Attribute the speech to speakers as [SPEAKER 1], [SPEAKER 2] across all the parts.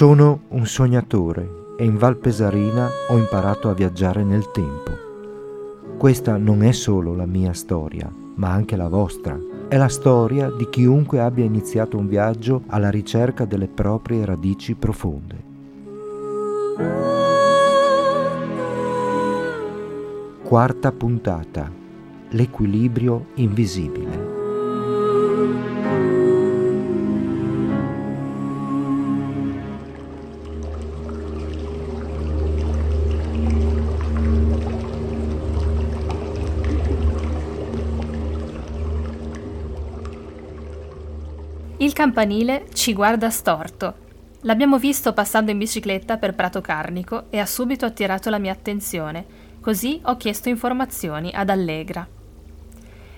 [SPEAKER 1] Sono un sognatore e in Val Pesarina ho imparato a viaggiare nel tempo. Questa non è solo la mia storia, ma anche la vostra. È la storia di chiunque abbia iniziato un viaggio alla ricerca delle proprie radici profonde. Quarta puntata. L'equilibrio invisibile.
[SPEAKER 2] Il campanile ci guarda storto. L'abbiamo visto passando in bicicletta per Prato Carnico e ha subito attirato la mia attenzione, così ho chiesto informazioni ad Allegra.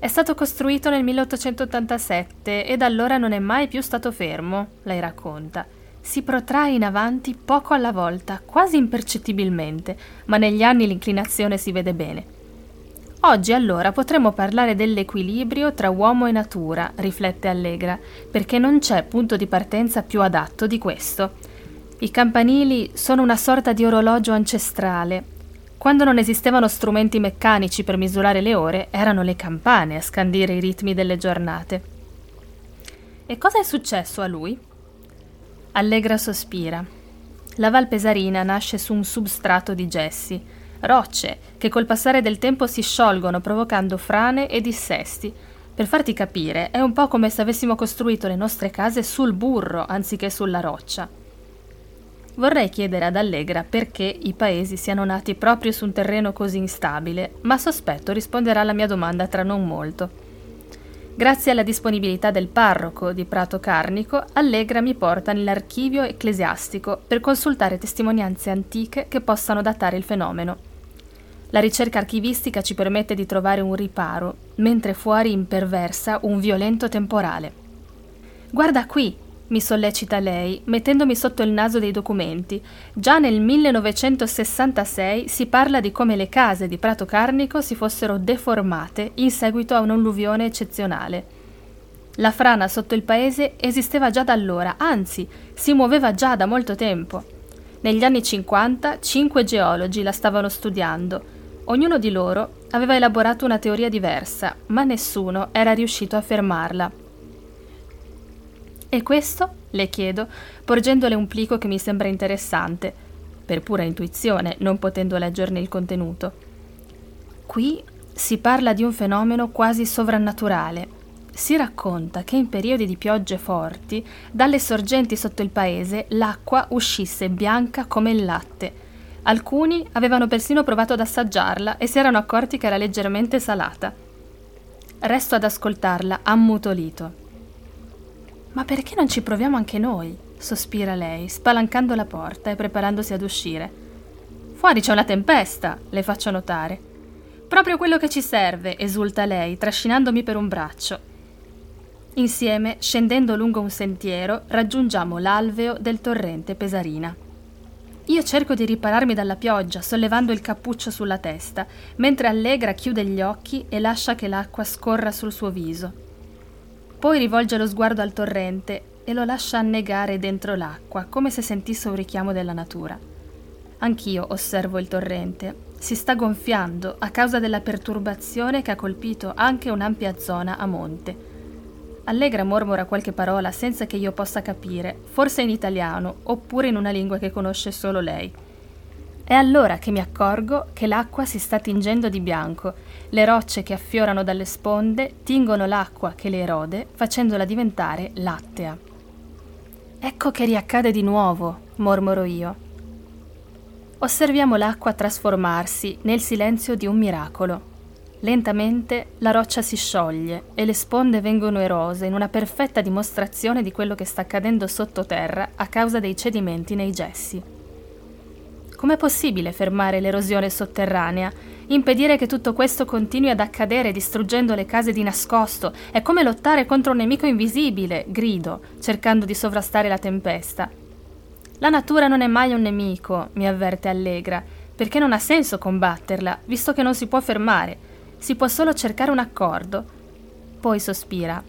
[SPEAKER 2] È stato costruito nel 1887 e da allora non è mai più stato fermo, lei racconta. Si protrae in avanti poco alla volta, quasi impercettibilmente, ma negli anni l'inclinazione si vede bene. Oggi allora potremmo parlare dell'equilibrio tra uomo e natura, riflette Allegra, perché non c'è punto di partenza più adatto di questo. I campanili sono una sorta di orologio ancestrale. Quando non esistevano strumenti meccanici per misurare le ore, erano le campane a scandire i ritmi delle giornate. E cosa è successo a lui? Allegra sospira. La Val Pesarina nasce su un substrato di gessi rocce che col passare del tempo si sciolgono provocando frane e dissesti. Per farti capire, è un po' come se avessimo costruito le nostre case sul burro anziché sulla roccia. Vorrei chiedere ad Allegra perché i paesi siano nati proprio su un terreno così instabile, ma sospetto risponderà alla mia domanda tra non molto. Grazie alla disponibilità del parroco di Prato Carnico, Allegra mi porta nell'archivio ecclesiastico per consultare testimonianze antiche che possano datare il fenomeno. La ricerca archivistica ci permette di trovare un riparo, mentre fuori imperversa un violento temporale. Guarda qui, mi sollecita lei, mettendomi sotto il naso dei documenti. Già nel 1966 si parla di come le case di Prato Carnico si fossero deformate in seguito a un'alluvione eccezionale. La frana sotto il paese esisteva già da allora, anzi, si muoveva già da molto tempo. Negli anni 50 cinque geologi la stavano studiando, Ognuno di loro aveva elaborato una teoria diversa, ma nessuno era riuscito a fermarla. E questo? le chiedo, porgendole un plico che mi sembra interessante, per pura intuizione, non potendo leggerne il contenuto. Qui si parla di un fenomeno quasi sovrannaturale. Si racconta che in periodi di piogge forti, dalle sorgenti sotto il paese, l'acqua uscisse bianca come il latte Alcuni avevano persino provato ad assaggiarla e si erano accorti che era leggermente salata. Resto ad ascoltarla, ammutolito. Ma perché non ci proviamo anche noi? sospira lei, spalancando la porta e preparandosi ad uscire. Fuori c'è una tempesta, le faccio notare. Proprio quello che ci serve, esulta lei, trascinandomi per un braccio. Insieme, scendendo lungo un sentiero, raggiungiamo l'alveo del torrente Pesarina. Io cerco di ripararmi dalla pioggia, sollevando il cappuccio sulla testa, mentre Allegra chiude gli occhi e lascia che l'acqua scorra sul suo viso. Poi rivolge lo sguardo al torrente e lo lascia annegare dentro l'acqua, come se sentisse un richiamo della natura. Anch'io osservo il torrente si sta gonfiando a causa della perturbazione che ha colpito anche un'ampia zona a monte. Allegra mormora qualche parola senza che io possa capire, forse in italiano oppure in una lingua che conosce solo lei. È allora che mi accorgo che l'acqua si sta tingendo di bianco, le rocce che affiorano dalle sponde tingono l'acqua che le erode, facendola diventare lattea. Ecco che riaccade di nuovo, mormoro io. Osserviamo l'acqua trasformarsi nel silenzio di un miracolo. Lentamente la roccia si scioglie e le sponde vengono erose in una perfetta dimostrazione di quello che sta accadendo sottoterra a causa dei cedimenti nei gessi. Com'è possibile fermare l'erosione sotterranea? Impedire che tutto questo continui ad accadere distruggendo le case di nascosto? È come lottare contro un nemico invisibile, grido, cercando di sovrastare la tempesta. La natura non è mai un nemico, mi avverte Allegra, perché non ha senso combatterla, visto che non si può fermare, si può solo cercare un accordo. Poi sospira.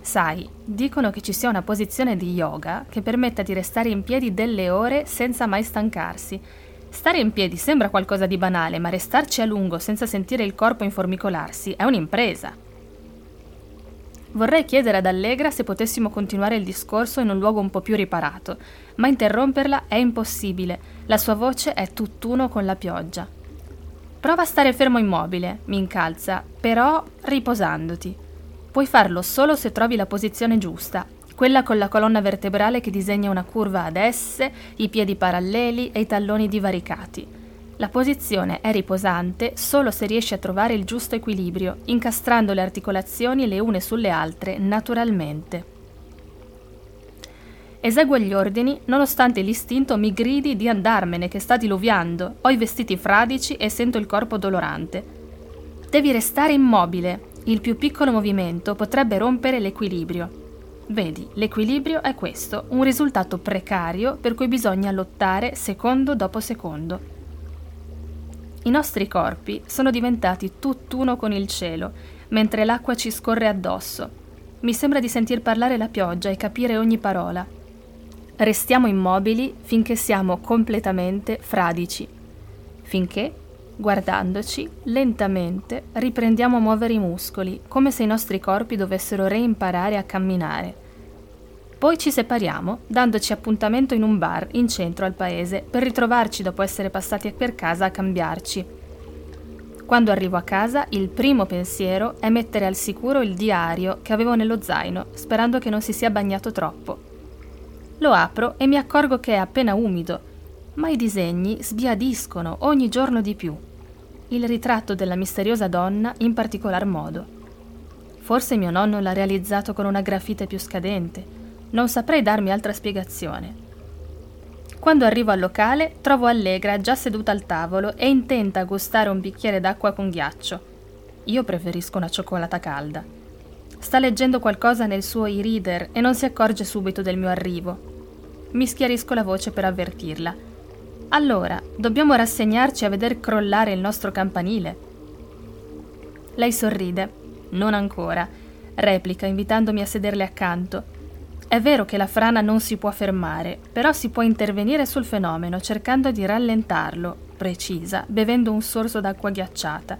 [SPEAKER 2] Sai, dicono che ci sia una posizione di yoga che permetta di restare in piedi delle ore senza mai stancarsi. Stare in piedi sembra qualcosa di banale, ma restarci a lungo senza sentire il corpo informicolarsi è un'impresa. Vorrei chiedere ad Allegra se potessimo continuare il discorso in un luogo un po' più riparato, ma interromperla è impossibile, la sua voce è tutt'uno con la pioggia. Prova a stare fermo immobile, mi incalza, però riposandoti. Puoi farlo solo se trovi la posizione giusta, quella con la colonna vertebrale che disegna una curva ad S, i piedi paralleli e i talloni divaricati. La posizione è riposante solo se riesci a trovare il giusto equilibrio, incastrando le articolazioni le une sulle altre naturalmente. Eseguo gli ordini, nonostante l'istinto mi gridi di andarmene che sta diluviando, ho i vestiti fradici e sento il corpo dolorante. Devi restare immobile, il più piccolo movimento potrebbe rompere l'equilibrio. Vedi, l'equilibrio è questo, un risultato precario per cui bisogna lottare secondo dopo secondo. I nostri corpi sono diventati tutt'uno con il cielo, mentre l'acqua ci scorre addosso. Mi sembra di sentir parlare la pioggia e capire ogni parola. Restiamo immobili finché siamo completamente fradici, finché, guardandoci, lentamente riprendiamo a muovere i muscoli, come se i nostri corpi dovessero reimparare a camminare. Poi ci separiamo, dandoci appuntamento in un bar in centro al paese per ritrovarci dopo essere passati per casa a cambiarci. Quando arrivo a casa, il primo pensiero è mettere al sicuro il diario che avevo nello zaino, sperando che non si sia bagnato troppo. Lo apro e mi accorgo che è appena umido, ma i disegni sbiadiscono ogni giorno di più. Il ritratto della misteriosa donna in particolar modo. Forse mio nonno l'ha realizzato con una grafite più scadente non saprei darmi altra spiegazione. Quando arrivo al locale, trovo Allegra già seduta al tavolo e intenta gustare un bicchiere d'acqua con ghiaccio. Io preferisco una cioccolata calda. Sta leggendo qualcosa nel suo e-reader e non si accorge subito del mio arrivo. Mi schiarisco la voce per avvertirla. Allora, dobbiamo rassegnarci a veder crollare il nostro campanile? Lei sorride. Non ancora. Replica invitandomi a sederle accanto è vero che la frana non si può fermare, però si può intervenire sul fenomeno cercando di rallentarlo, precisa, bevendo un sorso d'acqua ghiacciata.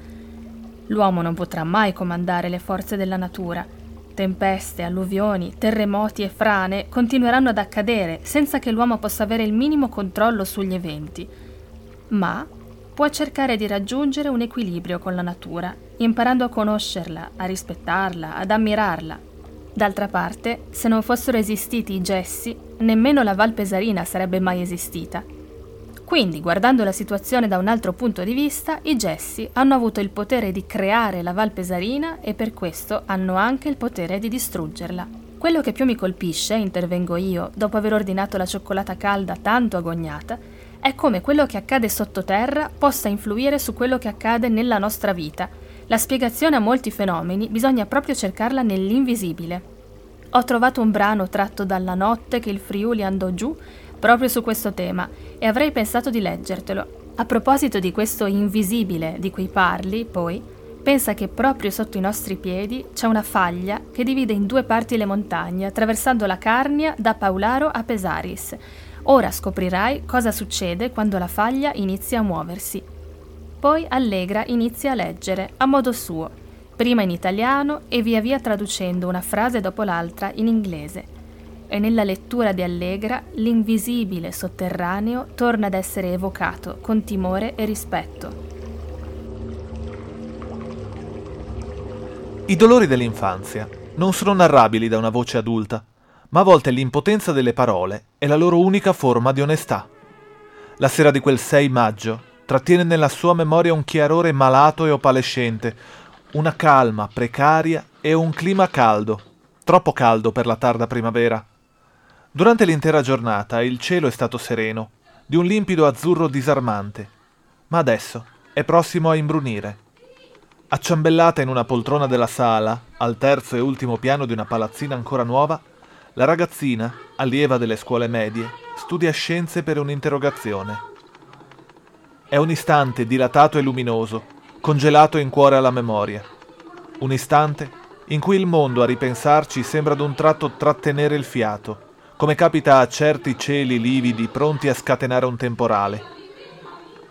[SPEAKER 2] L'uomo non potrà mai comandare le forze della natura. Tempeste, alluvioni, terremoti e frane continueranno ad accadere senza che l'uomo possa avere il minimo controllo sugli eventi. Ma può cercare di raggiungere un equilibrio con la natura, imparando a conoscerla, a rispettarla, ad ammirarla, D'altra parte, se non fossero esistiti i gessi, nemmeno la Val Pesarina sarebbe mai esistita. Quindi, guardando la situazione da un altro punto di vista, i gessi hanno avuto il potere di creare la Val Pesarina e per questo hanno anche il potere di distruggerla. Quello che più mi colpisce, intervengo io, dopo aver ordinato la cioccolata calda tanto agognata, è come quello che accade sottoterra possa influire su quello che accade nella nostra vita la spiegazione a molti fenomeni bisogna proprio cercarla nell'invisibile. Ho trovato un brano tratto dalla notte che il Friuli andò giù proprio su questo tema e avrei pensato di leggertelo. A proposito di questo invisibile di cui parli, poi, pensa che proprio sotto i nostri piedi c'è una faglia che divide in due parti le montagne, attraversando la Carnia da Paularo a Pesaris. Ora scoprirai cosa succede quando la faglia inizia a muoversi. Poi Allegra inizia a leggere, a modo suo, prima in italiano e via via traducendo una frase dopo l'altra in inglese. E nella lettura di Allegra l'invisibile sotterraneo torna ad essere evocato con timore e rispetto.
[SPEAKER 3] I dolori dell'infanzia non sono narrabili da una voce adulta, ma a volte l'impotenza delle parole è la loro unica forma di onestà. La sera di quel 6 maggio trattiene nella sua memoria un chiarore malato e opalescente, una calma precaria e un clima caldo, troppo caldo per la tarda primavera. Durante l'intera giornata il cielo è stato sereno, di un limpido azzurro disarmante, ma adesso è prossimo a imbrunire. Acciambellata in una poltrona della sala, al terzo e ultimo piano di una palazzina ancora nuova, la ragazzina, allieva delle scuole medie, studia scienze per un'interrogazione. È un istante dilatato e luminoso, congelato in cuore alla memoria. Un istante in cui il mondo a ripensarci sembra d'un tratto trattenere il fiato, come capita a certi cieli lividi pronti a scatenare un temporale.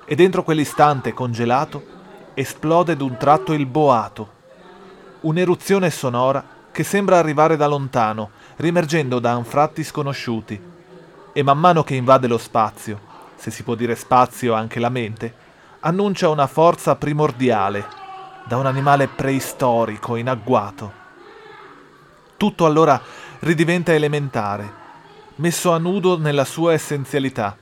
[SPEAKER 3] E dentro quell'istante congelato esplode d'un tratto il boato, un'eruzione sonora che sembra arrivare da lontano, rimergendo da anfratti sconosciuti, e man mano che invade lo spazio, se si può dire spazio anche la mente, annuncia una forza primordiale, da un animale preistorico in agguato. Tutto allora ridiventa elementare, messo a nudo nella sua essenzialità,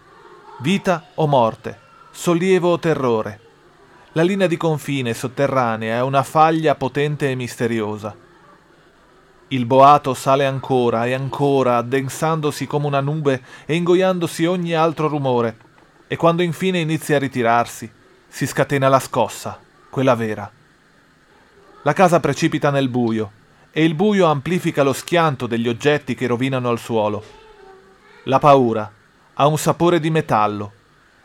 [SPEAKER 3] vita o morte, sollievo o terrore, la linea di confine sotterranea è una faglia potente e misteriosa. Il boato sale ancora e ancora, addensandosi come una nube e ingoiandosi ogni altro rumore, e quando infine inizia a ritirarsi, si scatena la scossa, quella vera. La casa precipita nel buio, e il buio amplifica lo schianto degli oggetti che rovinano al suolo. La paura ha un sapore di metallo,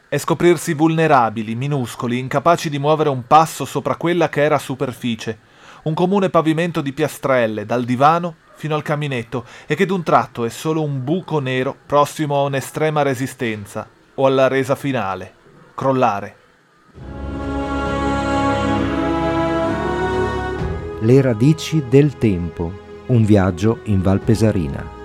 [SPEAKER 3] è scoprirsi vulnerabili, minuscoli, incapaci di muovere un passo sopra quella che era superficie, un comune pavimento di piastrelle, dal divano fino al caminetto, e che d'un tratto è solo un buco nero prossimo a un'estrema resistenza o alla resa finale, crollare.
[SPEAKER 1] Le radici del tempo, un viaggio in Valpesarina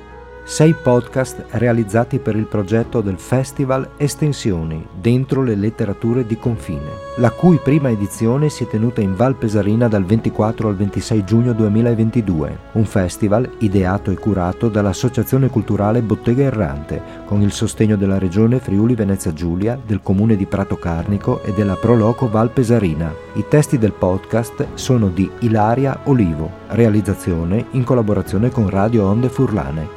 [SPEAKER 1] sei podcast realizzati per il progetto del Festival Estensioni dentro le letterature di confine, la cui prima edizione si è tenuta in Val Pesarina dal 24 al 26 giugno 2022, un festival ideato e curato dall'Associazione Culturale Bottega Errante, con il sostegno della Regione Friuli Venezia Giulia, del Comune di Prato Carnico e della Proloco Val Pesarina. I testi del podcast sono di Ilaria Olivo, realizzazione in collaborazione con Radio Onde Furlane.